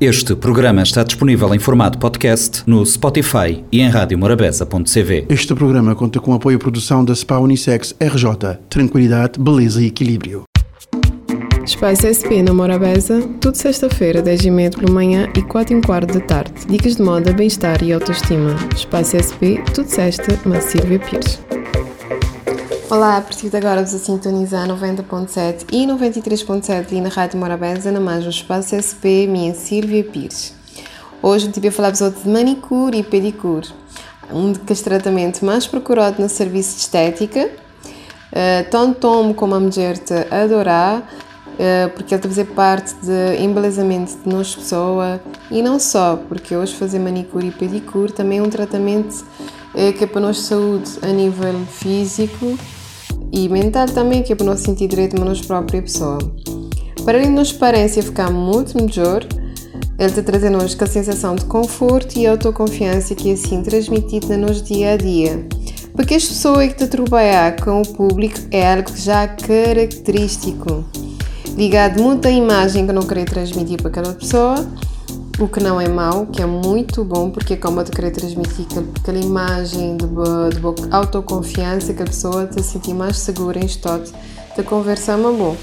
Este programa está disponível em formato podcast no Spotify e em radiomorabeza.cv. Este programa conta com apoio à produção da SPA Unissex RJ. Tranquilidade, beleza e equilíbrio. Espaço SP na Morabeza, tudo sexta-feira, 10 e meia pela manhã e 4 e quarto da tarde. Dicas de moda, bem-estar e autoestima. Espaço SP, tudo sexta, na Silvia Pires. Olá, a partir de agora vos a sintonizar 90.7 e 93.7 ali na Rádio Morabeza, na mais no Espaço SP, minha Silvia Pires. Hoje eu tive a falar-vos de manicure e pedicure, um dos tratamentos mais procurados no serviço de estética, uh, tanto homem como a mulher te adorar, uh, porque ele fazer parte de embelezamento de nós pessoa. E não só, porque hoje fazer manicure e pedicure também é um tratamento uh, que é para nós saúde a nível físico e mental também, que é para nós sentir direito a nós própria pessoa. Para além de nossa aparência ficar muito melhor, ele te traz a nós a sensação de conforto e autoconfiança que é assim transmitido no nosso dia a dia. Porque as pessoas que te trabalhar com o público é algo já característico, ligado muito à imagem que não querer transmitir para aquela pessoa o que não é mau, que é muito bom, porque é como querer transmitir aquela imagem de, boa, de boa autoconfiança que a pessoa te sentir mais segura em estado de conversar uma boa.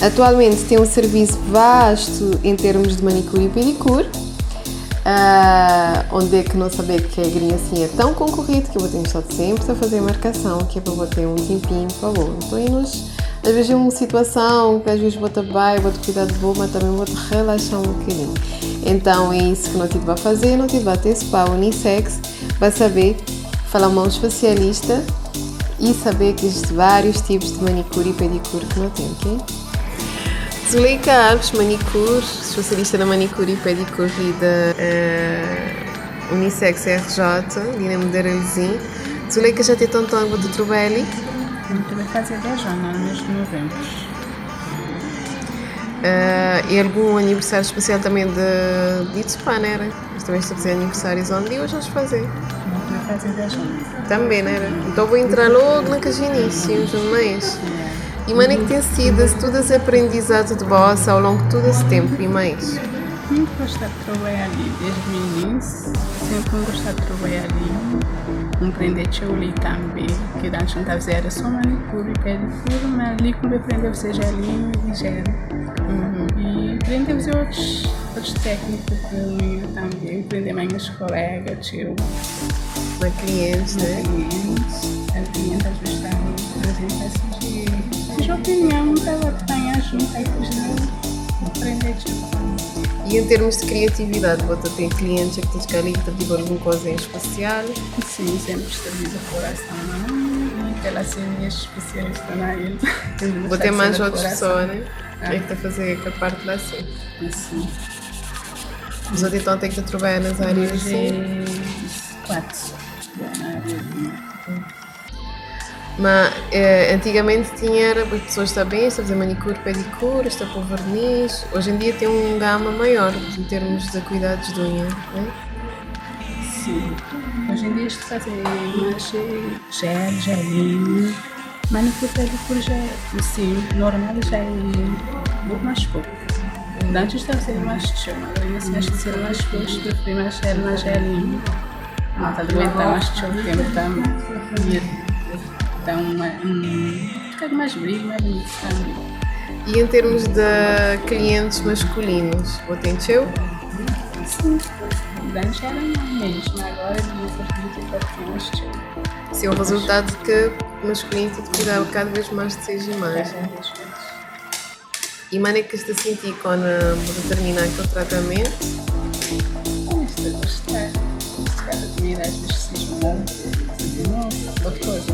Atualmente tem um serviço vasto em termos de manicure e pedicure, uh, onde é que não saber que a grinha assim é tão concorrido que eu vou ter estado sempre a fazer marcação, que é para ter um tempinho, por favor. Então, aí nos às vezes é uma situação que às vezes vou bem, vou cuidar de boa, mas também vou relaxar um bocadinho. Então é isso que não tive a fazer, não tive a ter spa unissex, para saber falar com um especialista e saber que existem vários tipos de manicure e pedicure que não tem, ok? Zuleika Alves, manicure, especialista na manicure e pedicure da uh, Unissex RJ, Dina Moderelzinho. Zuleika já tem tanto água de trabalho muito vai fazer 10 anos, no mês de novembro. Uh, e algum aniversário especial também de, de Itsupá, não era? Mas também estou a fazer aniversários onde hoje vamos fazer. Vai fazer 10 anos. Também, não era? Então vou entrar logo na casa início, no mês. E mano, é que tem sido todo esse aprendizado de bossa ao longo de todo esse tempo e mais? Muito gostado de trabalhar ali, desde o início. Sempre gostado de trabalhar ali compreender ali também, que antes não estava era só manicure e pedicure, como aprendeu a ser gelinho e gel. Uhum. E aprendeu a fazer outros, outros técnicas também, também. aprender mais com os colegas, tio. Com clientes, né? clientes. A cliente vezes está trazendo essa de, de opinião, estava a apanhar junto, aí depois aprender, tipo. E em termos de criatividade, você tem clientes que te querem que te alguma coisa em especial? Sim, sempre estabiliza o coração. E ela ser minha especialista na ilha. Vou ter mais outras pessoas, né? Ah. É que está a fazer a parte lá assim. Sim. Os outros então têm que trabalhar nas áreas assim? Quatro. Na área mas eh, antigamente tinha as pessoas estão bem, estão a fazer manicure, pedicure, está por verniz. Hoje em dia tem um gama maior em termos de cuidados de unha, né? Sim. Hoje em dia isto fazer mais gel, gelinho. Manicure, pedicure já é, sim, normal já é muito mais pouco. Antes estava a ser mais chill, agora acho que ser mais gosto, prefiro mais gel, mais gelinho. Mas também está mais o tempo está então, um, fica mais brilho, mais bonito. E em termos de clientes masculinos, o atendeu? Sim, antes era menos, mas agora devia ser mais chill. Sim, o resultado que o masculino tem de cuidar cada vez mais de seus imagens. E maneira que está a sentir quando terminar aquele tratamento? Estou a gostar. Gostar da comida, às vezes bom. Outra coisa.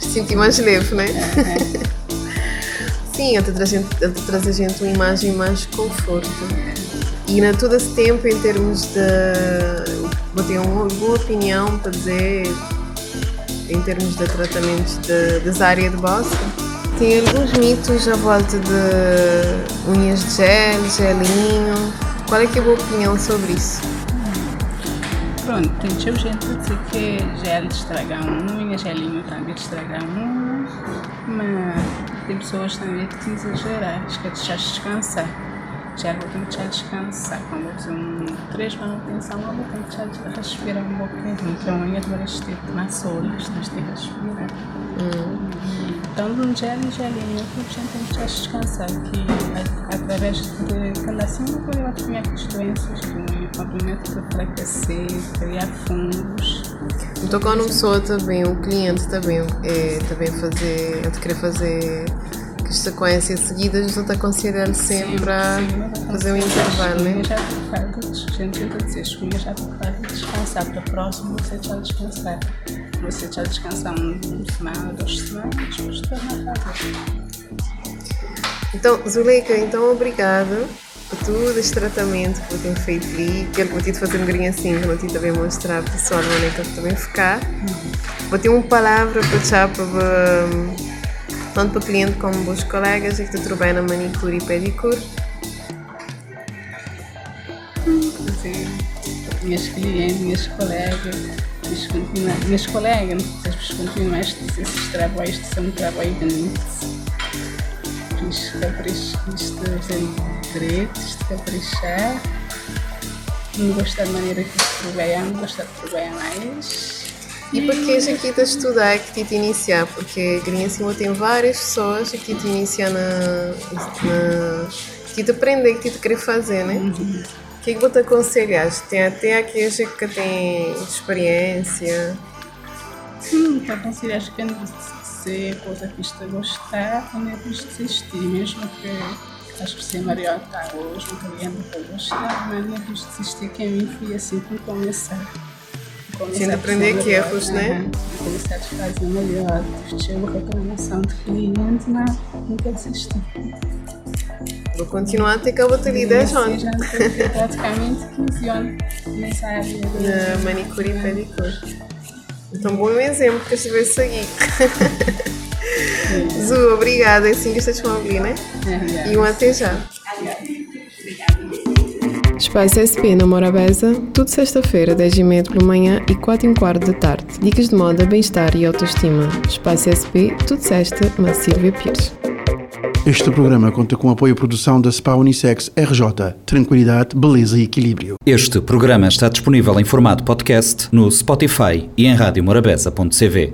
Sentir mais leve, né? Sim, ele traz, traz a gente uma imagem mais conforto. E na todo esse tempo, em termos de. Vou ter uma boa opinião para dizer, em termos de tratamentos de, das áreas de bossa. Tem alguns mitos à volta de unhas de gel, gelinho. Qual é que é a boa opinião sobre isso? Pronto, tipo gente a dizer que gel estraga a unha, gelinho também estraga a unha, mas tem pessoas também que exagerar, acho que é deixar descansar. já vou ter que descansar. Quando vou fazer um, três manutenção, eu vou ter que respirar um pouquinho. Então, amanhã tu vais ter mais solos, tens que respirar. Hum. Então, um gel e gelinho, a descansar. Que através de cada assim, não pode ter as doenças do movimento de enfraquecer, criar fungos. Então, quando uma pessoa também, um cliente também, é, também fazer, querer fazer que sequências seguidas você está aconselhando sempre a fazer um intervalo, né? Já a gente tenta dizer, escolha já te faz descansar, para o próximo você já descansar. Você já descansar um, uma semana, duas semanas, depois torna a fazer. Então, Zuleika, então obrigada por todo este tratamento que eu tenho feito ali, que eu vou te fazer um grinho assim, que eu te também mostrar para o pessoal onde é que eu também ficar. Uhum. Vou ter uma palavra para te para tanto para cliente como para os colegas, e que tu trabalha na manicure e pedicure. Sim, minhas clientes, minhas colegas, minhas, minhas colegas, vocês continuam estes trabalhos, são um trabalho bonito. Capricho, isto é direito, isto caprichar. Não gosto da maneira que estou trabalhando, gosto de trabalhar mais. E para que és aqui a estudar que te iniciar? Porque cima tem várias pessoas que te iniciam na, na que te aprender, que te querer fazer, né? Uhum. O que é que você aconselhas? Tem até aqueles que têm experiência. Sim, te aconselhas que ser coisa que estou a gostar, não é desistir, mesmo que acho que ser Maria está hoje, não querendo gostar, mas não é desistir que a mim foi assim por começar. Tendo aprender que erros, né? Começar a fazer melhor. Chego reclamação de cliente, mas nunca desisti. Vou continuar até que eu vou ter 10 anos. Já praticamente 15 anos nessa área. Na manicure e pedicure. Então, bom exemplo que eu estive a seguir. Zu, obrigada. É assim que estás a ouvir, né? É, e um até já. Espaço SP na Morabeza, tudo sexta-feira, 10h30 pela manhã e 4 h quarto da tarde. Dicas de moda, bem-estar e autoestima. Espaço SP, tudo sexta, na Silvia Pires. Este programa conta com apoio à produção da SPA Unissex RJ. Tranquilidade, beleza e equilíbrio. Este programa está disponível em formato podcast no Spotify e em radiomorabeza.cv.